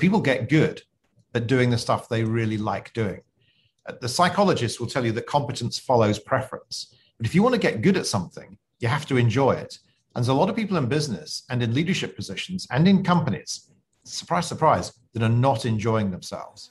People get good at doing the stuff they really like doing. Uh, the psychologists will tell you that competence follows preference. But if you want to get good at something, you have to enjoy it. And there's a lot of people in business and in leadership positions and in companies, surprise, surprise, that are not enjoying themselves.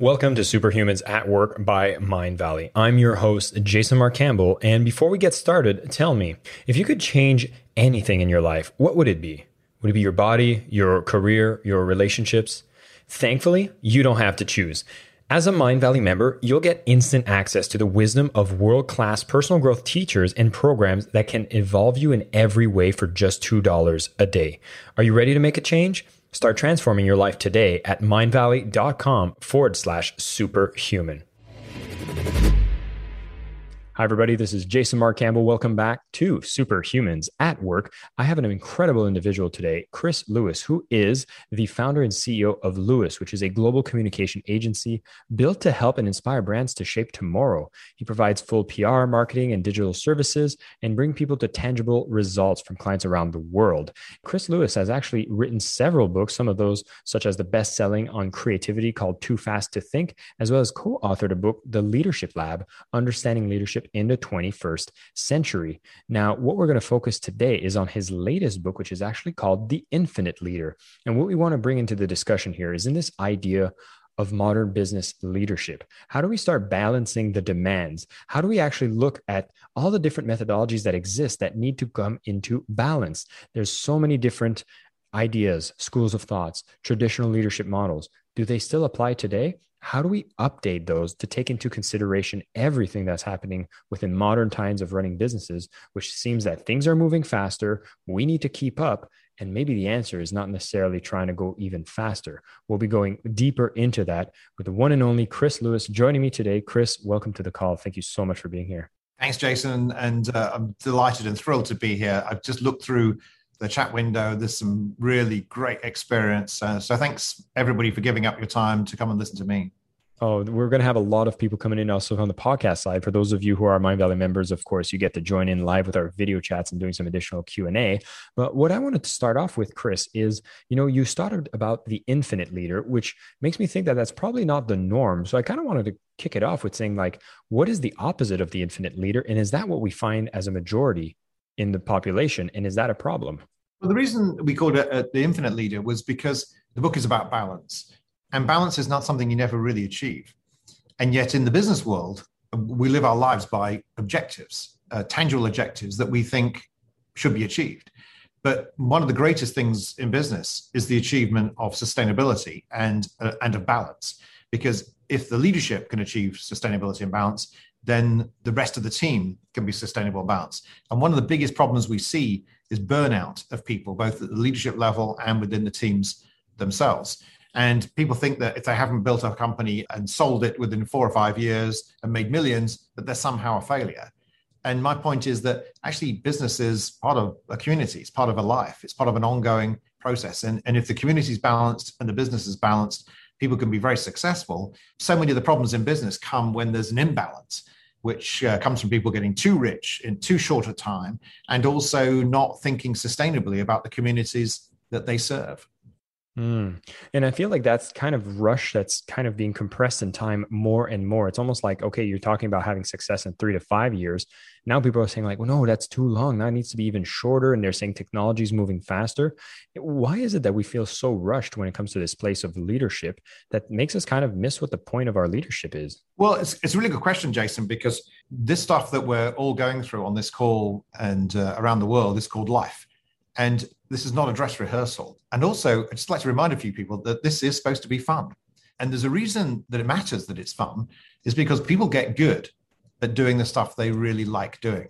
Welcome to Superhumans at Work by Mindvalley. I'm your host, Jason Marc Campbell. And before we get started, tell me if you could change anything in your life, what would it be? Would it be your body, your career, your relationships? Thankfully, you don't have to choose. As a Mindvalley member, you'll get instant access to the wisdom of world class personal growth teachers and programs that can evolve you in every way for just $2 a day. Are you ready to make a change? Start transforming your life today at mindvalley.com forward slash superhuman. Hi, everybody. This is Jason Marc Campbell. Welcome back to Superhumans at Work. I have an incredible individual today, Chris Lewis, who is the founder and CEO of Lewis, which is a global communication agency built to help and inspire brands to shape tomorrow. He provides full PR, marketing, and digital services and bring people to tangible results from clients around the world. Chris Lewis has actually written several books, some of those such as the best-selling on creativity called Too Fast to Think, as well as co-authored a book, The Leadership Lab, Understanding Leadership leadership in the 21st century. Now, what we're going to focus today is on his latest book, which is actually called The Infinite Leader. And what we want to bring into the discussion here is in this idea of modern business leadership? How do we start balancing the demands? How do we actually look at all the different methodologies that exist that need to come into balance? There's so many different ideas, schools of thoughts, traditional leadership models. Do they still apply today? How do we update those to take into consideration everything that's happening within modern times of running businesses, which seems that things are moving faster. We need to keep up. And maybe the answer is not necessarily trying to go even faster. We'll be going deeper into that with the one and only Chris Lewis joining me today. Chris, welcome to the call. Thank you so much for being here. Thanks, Jason. And uh, I'm delighted and thrilled to be here. I've just looked through the chat window. There's some really great experience. Uh, so thanks everybody for giving up your time to come and listen to me. Oh, we're going to have a lot of people coming in also on the podcast side. For those of you who are Mindvalley members, of course, you get to join in live with our video chats and doing some additional Q and A. But what I wanted to start off with, Chris, is you know you started about the infinite leader, which makes me think that that's probably not the norm. So I kind of wanted to kick it off with saying like, what is the opposite of the infinite leader, and is that what we find as a majority in the population, and is that a problem? Well, the reason we called it uh, the infinite leader was because the book is about balance and balance is not something you never really achieve. And yet, in the business world, we live our lives by objectives, uh, tangible objectives that we think should be achieved. But one of the greatest things in business is the achievement of sustainability and, uh, and of balance. Because if the leadership can achieve sustainability and balance, then the rest of the team can be sustainable balance. And one of the biggest problems we see is burnout of people, both at the leadership level and within the teams themselves. And people think that if they haven't built a company and sold it within four or five years and made millions, that they're somehow a failure. And my point is that actually business is part of a community, it's part of a life, it's part of an ongoing process. And, and if the community is balanced and the business is balanced, people can be very successful. So many of the problems in business come when there's an imbalance, which uh, comes from people getting too rich in too short a time and also not thinking sustainably about the communities that they serve. Mm. And I feel like that's kind of rush that's kind of being compressed in time more and more. It's almost like, okay, you're talking about having success in three to five years. Now people are saying, like, well, no, that's too long. That needs to be even shorter. And they're saying technology is moving faster. Why is it that we feel so rushed when it comes to this place of leadership that makes us kind of miss what the point of our leadership is? Well, it's, it's a really good question, Jason, because this stuff that we're all going through on this call and uh, around the world is called life. And this is not a dress rehearsal. And also, I'd just like to remind a few people that this is supposed to be fun. And there's a reason that it matters that it's fun, is because people get good at doing the stuff they really like doing.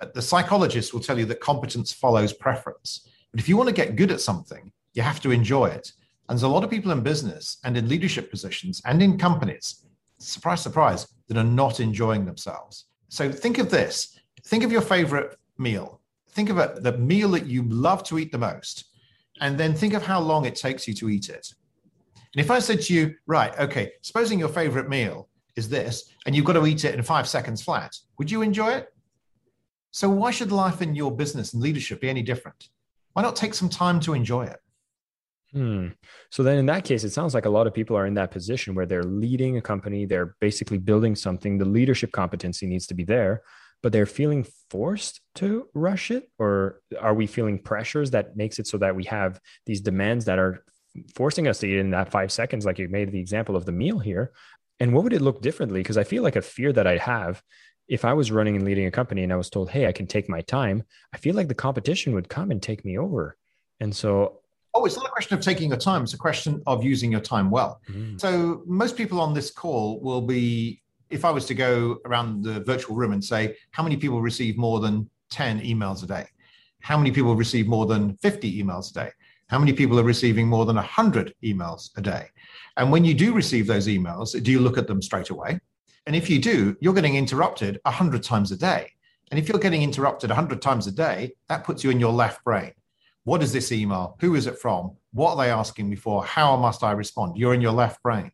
Uh, the psychologists will tell you that competence follows preference. But if you want to get good at something, You have to enjoy it. And there's a lot of people in business and in leadership positions and in companies, surprise, surprise, that are not enjoying themselves. So think of this think of your favorite meal. Think of the meal that you love to eat the most, and then think of how long it takes you to eat it. And if I said to you, right, okay, supposing your favorite meal is this, and you've got to eat it in five seconds flat, would you enjoy it? So why should life in your business and leadership be any different? Why not take some time to enjoy it? Hmm. So then in that case, it sounds like a lot of people are in that position where they're leading a company, they're basically building something. The leadership competency needs to be there, but they're feeling forced to rush it? Or are we feeling pressures that makes it so that we have these demands that are forcing us to eat in that five seconds, like you made the example of the meal here? And what would it look differently? Because I feel like a fear that I'd have if I was running and leading a company and I was told, hey, I can take my time, I feel like the competition would come and take me over. And so Oh, it's not a question of taking your time. It's a question of using your time well. Mm. So, most people on this call will be, if I was to go around the virtual room and say, how many people receive more than 10 emails a day? How many people receive more than 50 emails a day? How many people are receiving more than 100 emails a day? And when you do receive those emails, do you look at them straight away? And if you do, you're getting interrupted 100 times a day. And if you're getting interrupted 100 times a day, that puts you in your left brain. What is this email? Who is it from? What are they asking me for? How must I respond? You're in your left brain.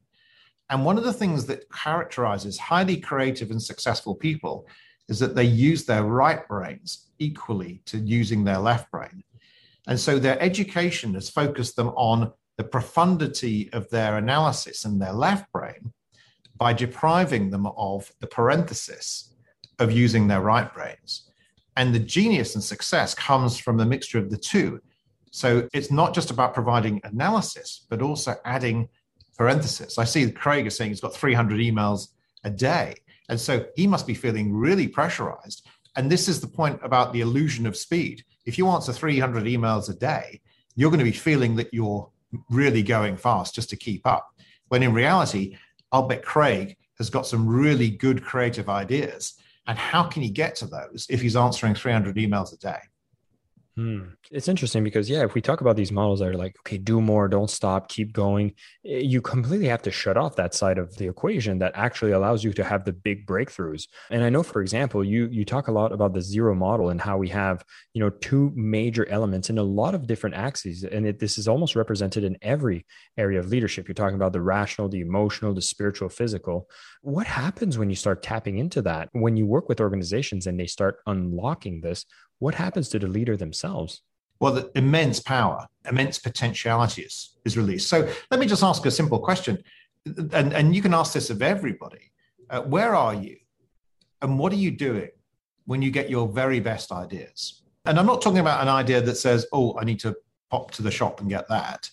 And one of the things that characterizes highly creative and successful people is that they use their right brains equally to using their left brain. And so their education has focused them on the profundity of their analysis and their left brain by depriving them of the parenthesis of using their right brains. And the genius and success comes from the mixture of the two. So it's not just about providing analysis, but also adding parenthesis. I see Craig is saying he's got 300 emails a day. And so he must be feeling really pressurized. And this is the point about the illusion of speed. If you answer 300 emails a day, you're going to be feeling that you're really going fast just to keep up. When in reality, I'll bet Craig has got some really good creative ideas. And how can he get to those if he's answering 300 emails a day? Hmm. It's interesting because, yeah, if we talk about these models that are like, okay, do more, don't stop, keep going, eh, you completely have to shut off that side of the equation that actually allows you to have the big breakthroughs. And I know, for example, you you talk a lot about the zero model and how we have, you know, two major elements in a lot of different axes, and it, this is almost represented in every area of leadership. You're talking about the rational, the emotional, the spiritual, physical. What happens when you start tapping into that? When you work with organizations and they start unlocking this, what happens to the leader themselves? Well, the immense power, immense potentiality is, is released. So let me just ask a simple question, and, and you can ask this of everybody. Uh, where are you? And what are you doing when you get your very best ideas? And I'm not talking about an idea that says, oh, I need to pop to the shop and get that.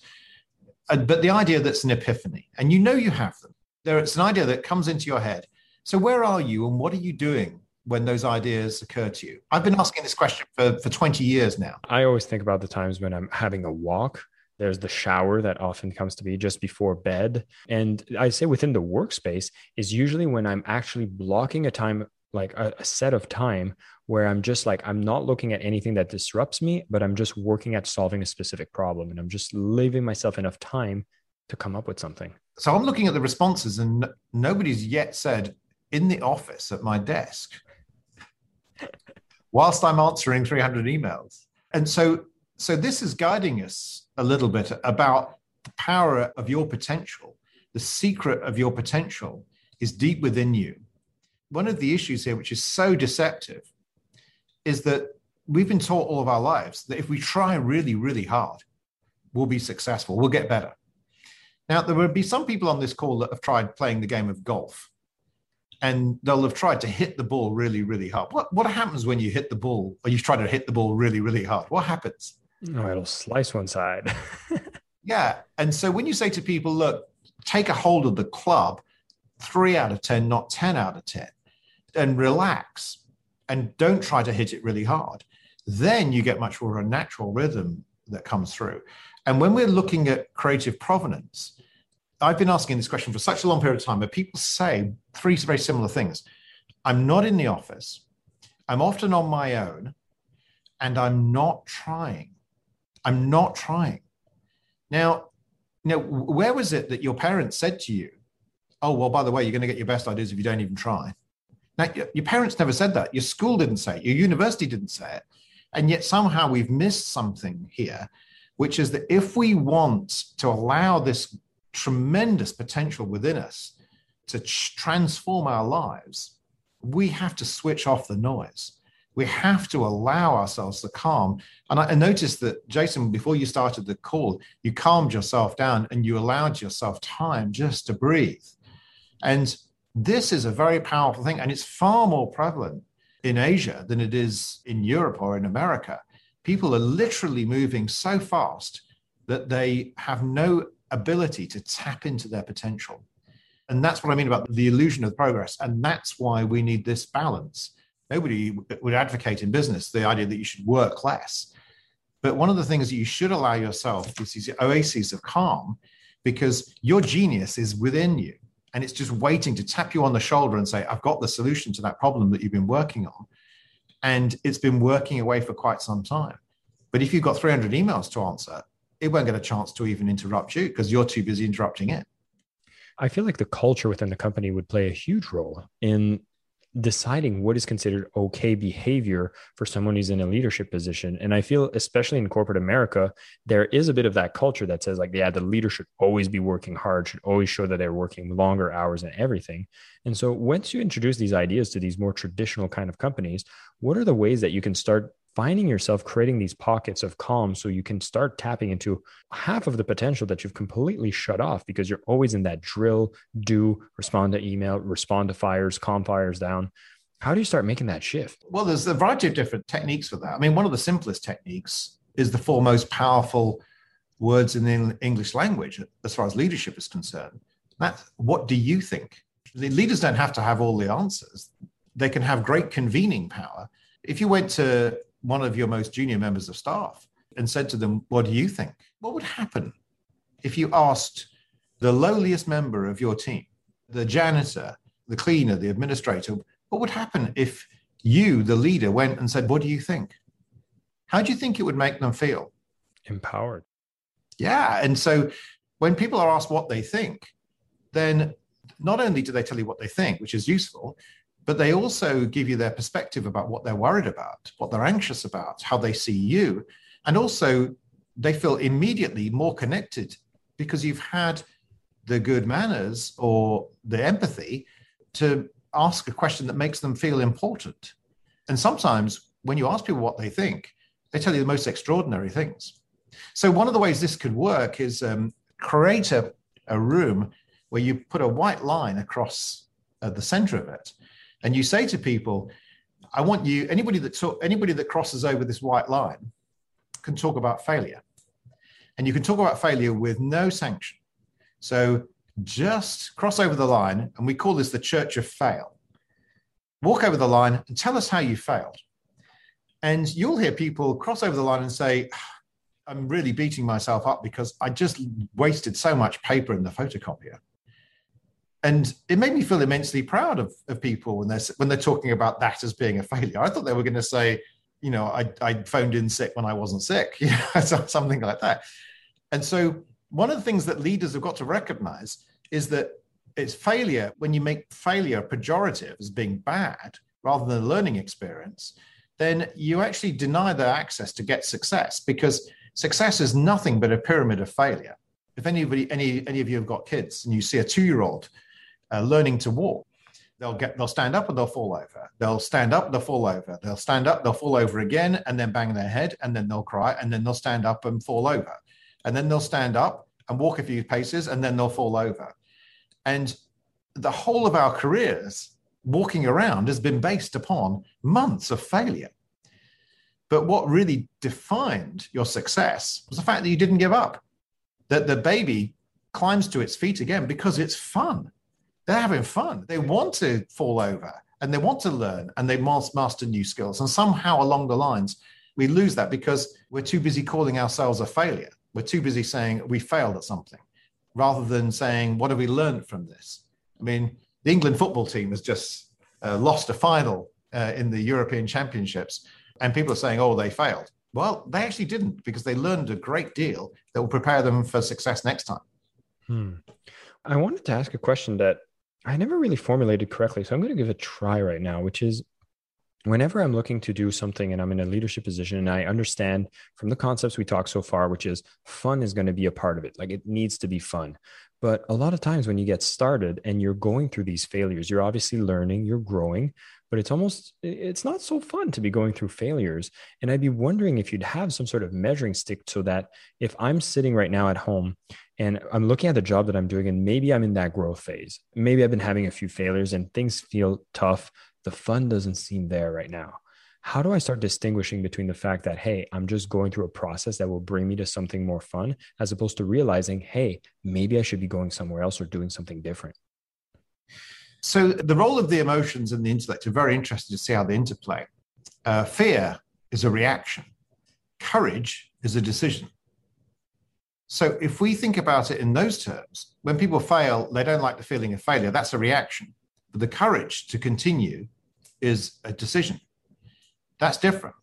Uh, but the idea that's an epiphany, and you know you have them. There, it's an idea that comes into your head. So where are you and what are you doing when those ideas occur to you? I've been asking this question for, for 20 years now. I always think about the times when I'm having a walk. There's the shower that often comes to be just before bed. And I say within the workspace is usually when I'm actually blocking a time, like a, a set of time where I'm just like, I'm not looking at anything that disrupts me, but I'm just working at solving a specific problem. And I'm just leaving myself enough time to come up with something. So I'm looking at the responses, and nobody's yet said in the office at my desk whilst I'm answering 300 emails. And so, so this is guiding us a little bit about the power of your potential. The secret of your potential is deep within you. One of the issues here, which is so deceptive, is that we've been taught all of our lives that if we try really, really hard, we'll be successful, we'll get better. Now, there will be some people on this call that have tried playing the game of golf and they'll have tried to hit the ball really, really hard. What what happens when you hit the ball or you try to hit the ball really, really hard? What happens? Oh, it'll slice one side. yeah. And so when you say to people, look, take a hold of the club, three out of 10, not 10 out of 10, and relax and don't try to hit it really hard, then you get much more of a natural rhythm that comes through. And when we're looking at creative provenance, I've been asking this question for such a long period of time, but people say three very similar things. I'm not in the office. I'm often on my own, and I'm not trying. I'm not trying. Now, know, where was it that your parents said to you, "Oh, well, by the way, you're going to get your best ideas if you don't even try"? Now, your parents never said that. Your school didn't say it. Your university didn't say it. And yet somehow we've missed something here, which is that if we want to allow this tremendous potential within us to transform our lives, we have to switch off the noise. We have to allow ourselves to calm. And I, noticed that, Jason, before you started the call, you calmed yourself down and you allowed yourself time just to breathe. And this is a very powerful thing, and it's far more prevalent in Asia than it is in Europe or in America. People are literally moving so fast that they have no ability to tap into their potential. And that's what I mean about the illusion of progress. And that's why we need this balance. Nobody would advocate in business the idea that you should work less. But one of the things that you should allow yourself is these oases of calm because your genius is within you and it's just waiting to tap you on the shoulder and say, I've got the solution to that problem that you've been working on. And it's been working away for quite some time. But if you've got 300 emails to answer, it won't get a chance to even interrupt you because you're too busy interrupting it. I feel like the culture within the company would play a huge role in deciding what is considered okay behavior for someone who's in a leadership position. And I feel, especially in corporate America, there is a bit of that culture that says, like, yeah, the leader should always be working hard, should always show that they're working longer hours and everything. And so, once you introduce these ideas to these more traditional kind of companies, what are the ways that you can start finding yourself creating these pockets of calm so you can start tapping into half of the potential that you've completely shut off because you're always in that drill, do, respond to email, respond to fires, calm fires down. How do you start making that shift? Well, there's a variety of different techniques for that. I mean, one of the simplest techniques is the four most powerful words in the English language as far as leadership is concerned. That's what do you think? The leaders don't have to have all the answers. They can have great convening power. If you went to one of your most junior members of staff and said to them, What do you think? What would happen if you asked the lowliest member of your team, the janitor, the cleaner, the administrator, what would happen if you, the leader, went and said, What do you think? How do you think it would make them feel? Empowered. Yeah. And so when people are asked what they think, then not only do they tell you what they think, which is useful, but they also give you their perspective about what they're worried about, what they're anxious about, how they see you. And also, they feel immediately more connected because you've had the good manners or the empathy to ask a question that makes them feel important. And sometimes when you ask people what they think, they tell you the most extraordinary things. So, one of the ways this could work is um, create a, a room where you put a white line across uh, the center of it and you say to people, I want you, anybody that talk, anybody that crosses over this white line can talk about failure. And you can talk about failure with no sanction. So just cross over the line, and we call this the church of fail. Walk over the line and tell us how you failed. And you'll hear people cross over the line and say, I'm really beating myself up because I just wasted so much paper in the photocopier and it made me feel immensely proud of, of people when they're when they're talking about that as being a failure. I thought they were going to say, you know, I, I phoned in sick when I wasn't sick, you know, something like that. And so one of the things that leaders have got to recognize is that it's failure when you make failure pejorative as being bad rather than a learning experience, then you actually deny their access to get success because success is nothing but a pyramid of failure. If anybody, any, any of you have got kids and you see a two-year-old uh, learning to walk. They'll get, they'll stand up and they'll fall over. They'll stand up, they'll fall over. They'll stand up, they'll fall over again, and then bang their head, and then they'll cry, and then they'll stand up and fall over, and then they'll stand up and walk a few paces, and then they'll fall over. And the whole of our careers walking around has been based upon months of failure. But what really defined your success was the fact that you didn't give up, that the baby climbs to its feet again because it's fun they're having fun. They want to fall over and they want to learn and they must master new skills. And somehow along the lines, we lose that because we're too busy calling ourselves a failure. We're too busy saying we failed at something rather than saying, what have we learned from this? I mean, the England football team has just uh, lost a final uh, in the European Championships, and people are saying, oh, they failed. Well, they actually didn't because they learned a great deal that will prepare them for success next time. Hmm. I wanted to ask a question that I never really formulated correctly. So I'm going to give a try right now, which is whenever I'm looking to do something and I'm in a leadership position and I understand from the concepts we talked so far, which is fun is going to be a part of it. Like it needs to be fun. But a lot of times when you get started and you're going through these failures, you're obviously learning, you're growing, but it's almost it's not so fun to be going through failures. And I'd be wondering if you'd have some sort of measuring stick so that if I'm sitting right now at home and I'm looking at the job that I'm doing and maybe I'm in that growth phase. Maybe I've been having a few failures and things feel tough the fun doesn't seem there right now. How do I start distinguishing between the fact that, hey, I'm just going through a process that will bring me to something more fun, as opposed to realizing, hey, maybe I should be going somewhere else or doing something different? So, the role of the emotions and the intellect are very interesting to see how they interplay. Uh, fear is a reaction, courage is a decision. So, if we think about it in those terms, when people fail, they don't like the feeling of failure. That's a reaction. But the courage to continue is a decision. That's different.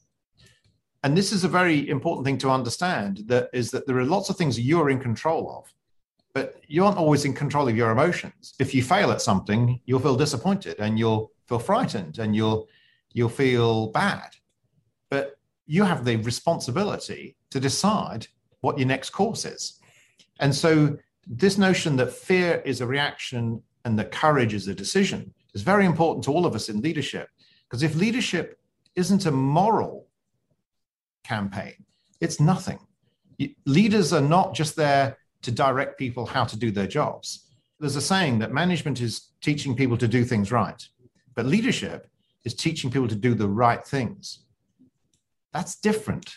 And this is a very important thing to understand that is that there are lots of things you're in control of, but you aren't always in control of your emotions. If you fail at something, you'll feel disappointed and you'll feel frightened and you'll you'll feel bad. But you have the responsibility to decide what your next course is. And so this notion that fear is a reaction and that courage is a decision is very important to all of us in leadership. Because if leadership isn't a moral campaign, it's nothing. Leaders are not just there to direct people how to do their jobs. There's a saying that management is teaching people to do things right, but leadership is teaching people to do the right things. That's different.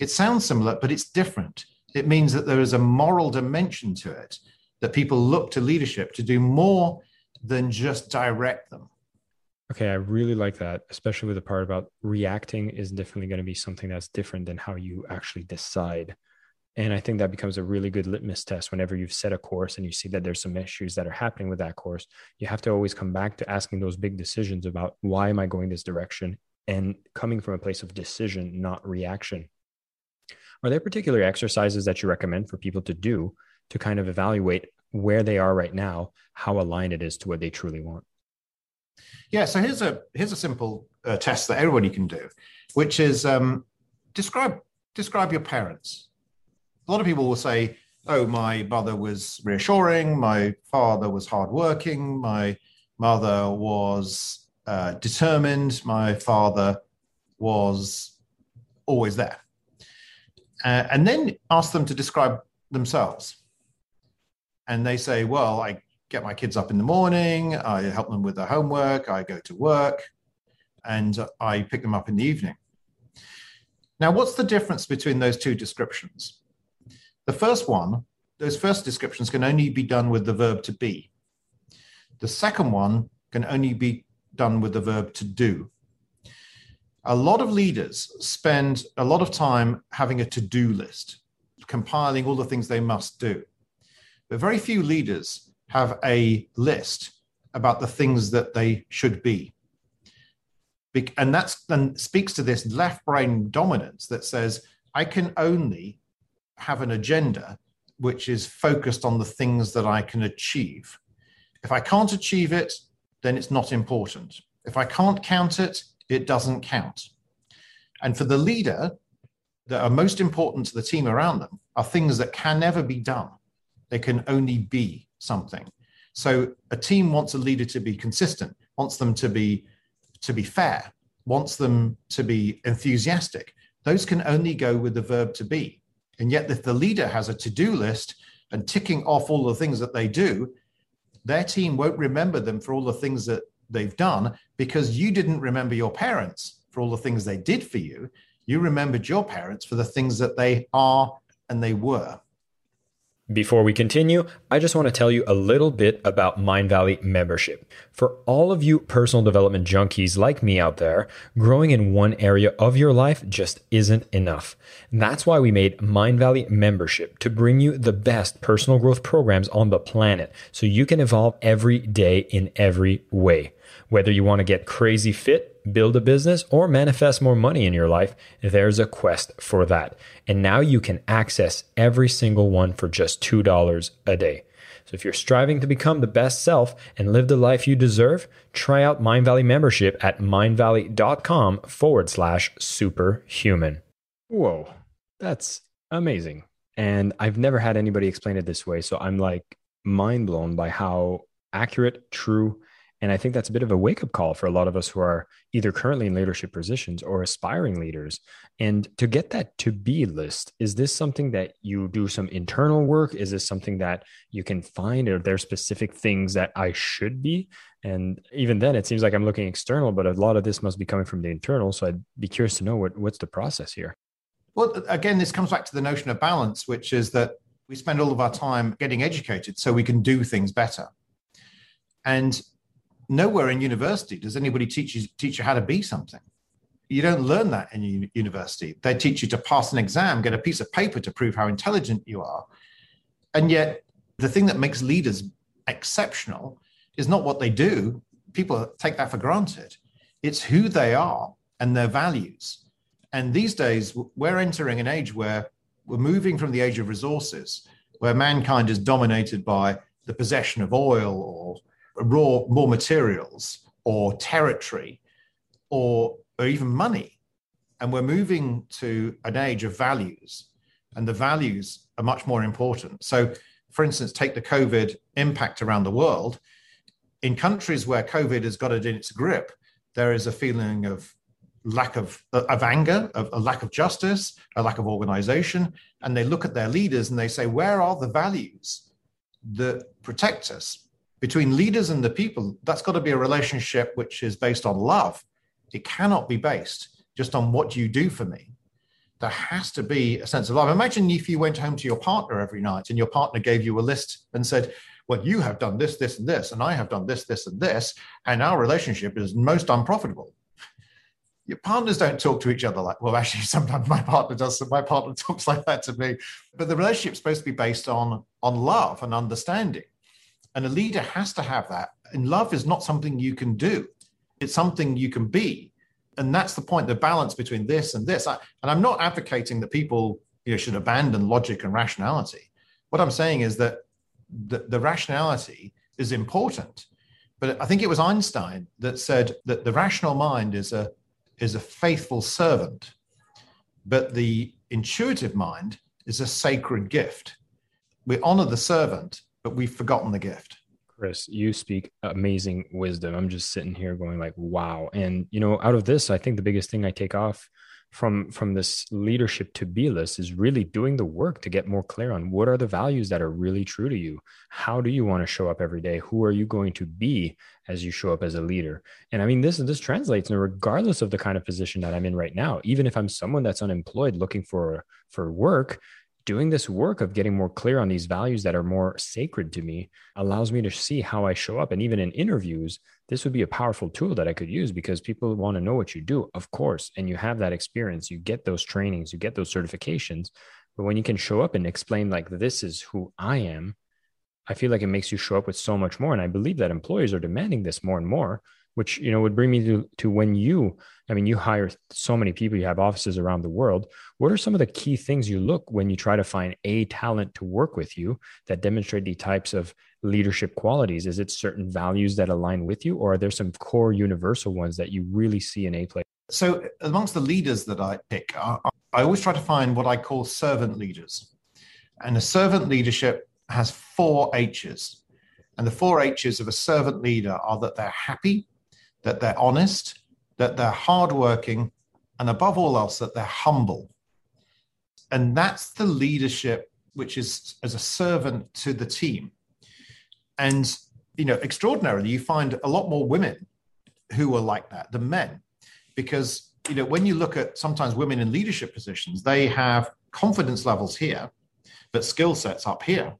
It sounds similar, but it's different. It means that there is a moral dimension to it that people look to leadership to do more than just direct them. Okay, I really like that, especially with the part about reacting is definitely going to be something that's different than how you actually decide. And I think that becomes a really good litmus test whenever you've set a course and you see that there's some issues that are happening with that course. You have to always come back to asking those big decisions about why am I going this direction and coming from a place of decision, not reaction. Are there particular exercises that you recommend for people to do to kind of evaluate where they are right now, how aligned it is to what they truly want. Yeah, so here's a here's a simple uh, test that everybody can do, which is um, describe describe your parents. A lot of people will say, "Oh, my mother was reassuring, my father was hardworking, my mother was uh, determined, my father was always there," uh, and then ask them to describe themselves and they say, well, I get my kids up in the morning, I help them with their homework, I go to work, and I pick them up in the evening. Now, what's the difference between those two descriptions? The first one, those first descriptions can only be done with the verb to be. The second one can only be done with the verb to do. A lot of leaders spend a lot of time having a to do list, compiling all the things they must do. But very few leaders have a list about the things that they should be. And that's and speaks to this left brain dominance that says, I can only have an agenda which is focused on the things that I can achieve. If I can't achieve it, then it's not important. If I can't count it, it doesn't count. And for the leader, that are most important to the team around them are things that can never be done. They can only be something. So a team wants a leader to be consistent, wants them to be to be fair, wants them to be enthusiastic. Those can only go with the verb to be. And yet, if the leader has a to-do list and ticking off all the things that they do, their team won't remember them for all the things that they've done because you didn't remember your parents for all the things they did for you. You remembered your parents for the things that they are and they were. Before we continue, I just want to tell you a little bit about Mindvalley membership. For all of you personal development junkies like me out there, growing in one area of your life just isn't enough. That's why we made Mindvalley membership to bring you the best personal growth programs on the planet so you can evolve every day in every way. Whether you want to get crazy fit, build a business, or manifest more money in your life, there's a quest for that. And now you can access every single one for just $2 a day. So if you're striving to become the best self and live the life you deserve, try out Mindvalley membership at mindvalley.com forward slash superhuman. Whoa, that's amazing. And I've never had anybody explain it this way. So I'm like mind blown by how accurate, true, and I think that's a bit of a wake up call for a lot of us who are either currently in leadership positions or aspiring leaders. And to get that to be list, is this something that you do some internal work? Is this something that you can find? Are there specific things that I should be? And even then, it seems like I'm looking external, but a lot of this must be coming from the internal. So I'd be curious to know what, what's the process here. Well, again, this comes back to the notion of balance, which is that we spend all of our time getting educated so we can do things better. And nowhere in university does anybody teach you, teach you how to be something. You don't learn that in university. They teach you to pass an exam, get a piece of paper to prove how intelligent you are. And yet, the thing that makes leaders exceptional is not what they do. People take that for granted. It's who they are and their values. And these days, we're entering an age where we're moving from the age of resources, where mankind is dominated by the possession of oil or raw more materials or territory or, or even money. And we're moving to an age of values, and the values are much more important. So, for instance, take the COVID impact around the world. In countries where COVID has got it in its grip, there is a feeling of lack of, of anger, of a lack of justice, a lack of organization. And they look at their leaders and they say, where are the values that protect us? Between leaders and the people, that's got to be a relationship which is based on love. It cannot be based just on what you do for me. There has to be a sense of love. Imagine if you went home to your partner every night and your partner gave you a list and said, Well, you have done this, this, and this, and I have done this, this, and this, and our relationship is most unprofitable. Your partners don't talk to each other like, well, actually, sometimes my partner does. My partner talks like that to me. But the relationship is supposed to be based on, on love and understanding. And a leader has to have that. And love is not something you can do, it's something you can be. And that's the point the balance between this and this. I, and I'm not advocating that people you know, should abandon logic and rationality. What I'm saying is that the, the rationality is important. But I think it was Einstein that said that the rational mind is a, is a faithful servant, but the intuitive mind is a sacred gift. We honor the servant but we've forgotten the gift. Chris, you speak amazing wisdom. I'm just sitting here going like, wow. And you know, out of this, I think the biggest thing I take off from from this leadership to be list is really doing the work to get more clear on what are the values that are really true to you how do you want to show up every day who are you going to be as you show up as a leader and i mean this this translates regardless of the kind of position that i'm in right now even if i'm someone that's unemployed looking for for work doing this work of getting more clear on these values that are more sacred to me allows me to see how I show up. And even in interviews, this would be a powerful tool that I could use because people want to know what you do, of course. And you have that experience, you get those trainings, you get those certifications. But when you can show up and explain, like, this is who I am, I feel like it makes you show up with so much more. And I believe that employers are demanding this more and more which you know would bring me to, to when you i mean you hire so many people you have offices around the world. What are some of the key things you look when you try to find a talent to work with you that demonstrate the types of leadership qualities? Is it certain values that align with you or are there some core universal ones that you really see in a place? So amongst the leaders that i pick i, I always try to find what i call servant leaders. And a servant leadership has four h's. And the four h's of a servant leader are that they're happy that they're honest, that they're hardworking, and above all else, that they're humble. And that's the leadership which is as a servant to the team. And, you know, extraordinarily, you find a lot more women who are like that than men. Because, you know, when you look at sometimes women in leadership positions, they have confidence levels here, but skill sets up here.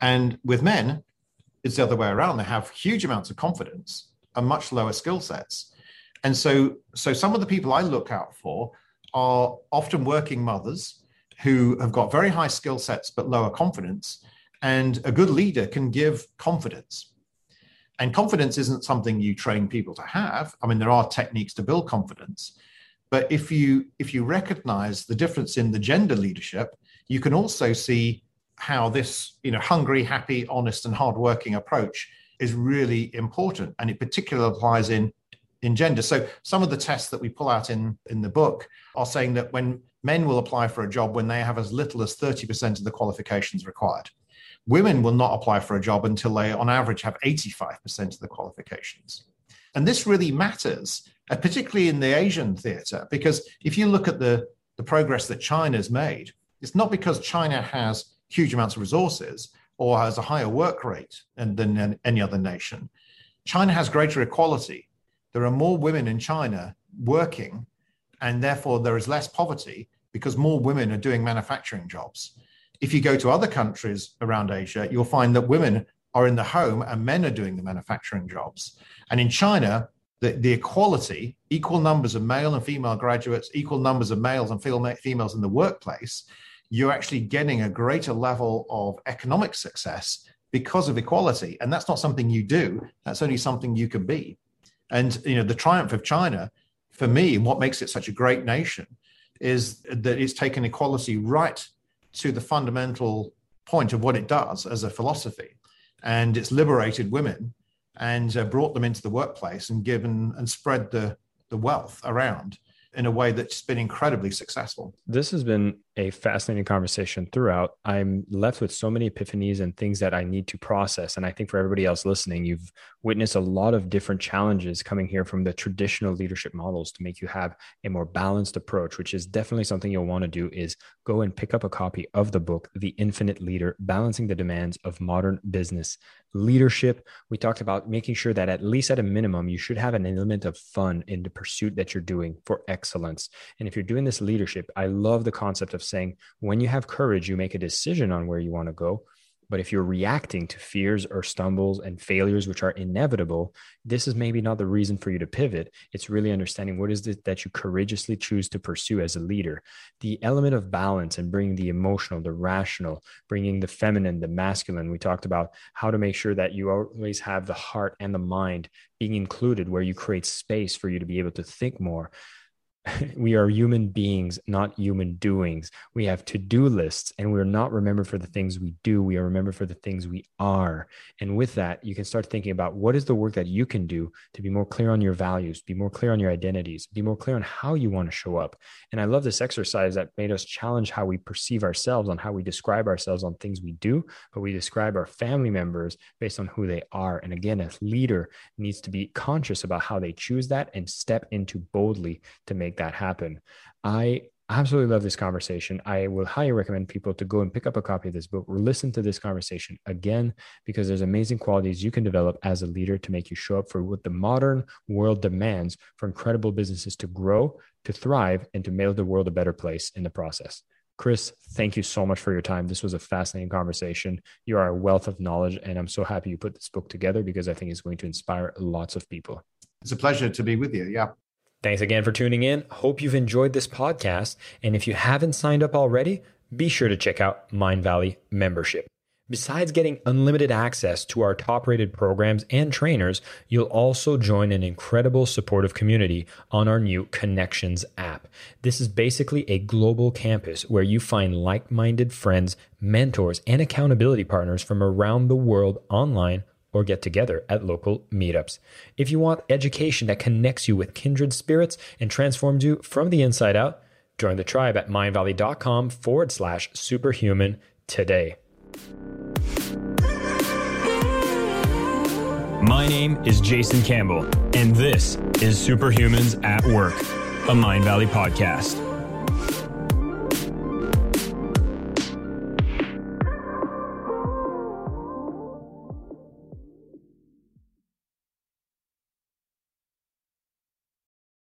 And with men, it's the other way around. They have huge amounts of confidence, are much lower skill sets. And so, so some of the people I look out for are often working mothers who have got very high skill sets but lower confidence. And a good leader can give confidence. And confidence isn't something you train people to have. I mean, there are techniques to build confidence. But if you if you recognize the difference in the gender leadership, you can also see how this, you know, hungry, happy, honest, and hardworking approach is really important. And it particularly applies in in gender. So some of the tests that we pull out in in the book are saying that when men will apply for a job when they have as little as 30% of the qualifications required. Women will not apply for a job until they, on average, have 85% of the qualifications. And this really matters, uh, particularly in the Asian theater, because if you look at the, the progress that China's made, it's not because China has huge amounts of resources or has a higher work rate than any other nation. China has greater equality. There are more women in China working, and therefore there is less poverty because more women are doing manufacturing jobs. If you go to other countries around Asia, you'll find that women are in the home and men are doing the manufacturing jobs. And in China, the, the equality, equal numbers of male and female graduates, equal numbers of males and females in the workplace, you're actually getting a greater level of economic success because of equality. And that's not something you do, that's only something you can be. And you know, the triumph of China, for me, and what makes it such a great nation is that it's taken equality right to the fundamental point of what it does as a philosophy. And it's liberated women and uh, brought them into the workplace and given and spread the, the wealth around in a way that's been incredibly successful. This has been a fascinating conversation throughout. I'm left with so many epiphanies and things that I need to process. And I think for everybody else listening, you've witnessed a lot of different challenges coming here from the traditional leadership models to make you have a more balanced approach, which is definitely something you'll want to do is go and pick up a copy of the book, The Infinite Leader, Balancing the Demands of Modern Business Leadership. We talked about making sure that at least at a minimum, you should have an element of fun in the pursuit that you're doing for excellence. And if you're doing this leadership, I love the concept of saying when you have courage, you make a decision on where you want to go. But if you're reacting to fears or stumbles and failures, which are inevitable, this is maybe not the reason for you to pivot. It's really understanding what is it that you courageously choose to pursue as a leader. The element of balance and bringing the emotional, the rational, bringing the feminine, the masculine. We talked about how to make sure that you always have the heart and the mind being included, where you create space for you to be able to think more. we are human beings, not human doings. We have to do lists, and we're not remembered for the things we do. We are remembered for the things we are. And with that, you can start thinking about what is the work that you can do to be more clear on your values, be more clear on your identities, be more clear on how you want to show up. And I love this exercise that made us challenge how we perceive ourselves, on how we describe ourselves on things we do, but we describe our family members based on who they are. And again, a leader needs to be conscious about how they choose that and step into boldly to make make that happen. I absolutely love this conversation. I will highly recommend people to go and pick up a copy of this book or listen to this conversation again because there's amazing qualities you can develop as a leader to make you show up for what the modern world demands for incredible businesses to grow, to thrive, and to make the world a better place in the process. Chris, thank you so much for your time. This was a fascinating conversation. You are a wealth of knowledge, and I'm so happy you put this book together because I think it's going to inspire lots of people. It's a pleasure to be with you. Yeah. Thanks again for tuning in. Hope you've enjoyed this podcast. And if you haven't signed up already, be sure to check out Mindvalley membership. Besides getting unlimited access to our top rated programs and trainers, you'll also join an incredible supportive community on our new Connections app. This is basically a global campus where you find like minded friends, mentors, and accountability partners from around the world online or get together at local meetups. If you want education that connects you with kindred spirits and transforms you from the inside out, join the tribe at mindvalley.com forward slash superhuman today. My name is Jason Campbell, and this is Superhumans at Work, a Mindvalley podcast.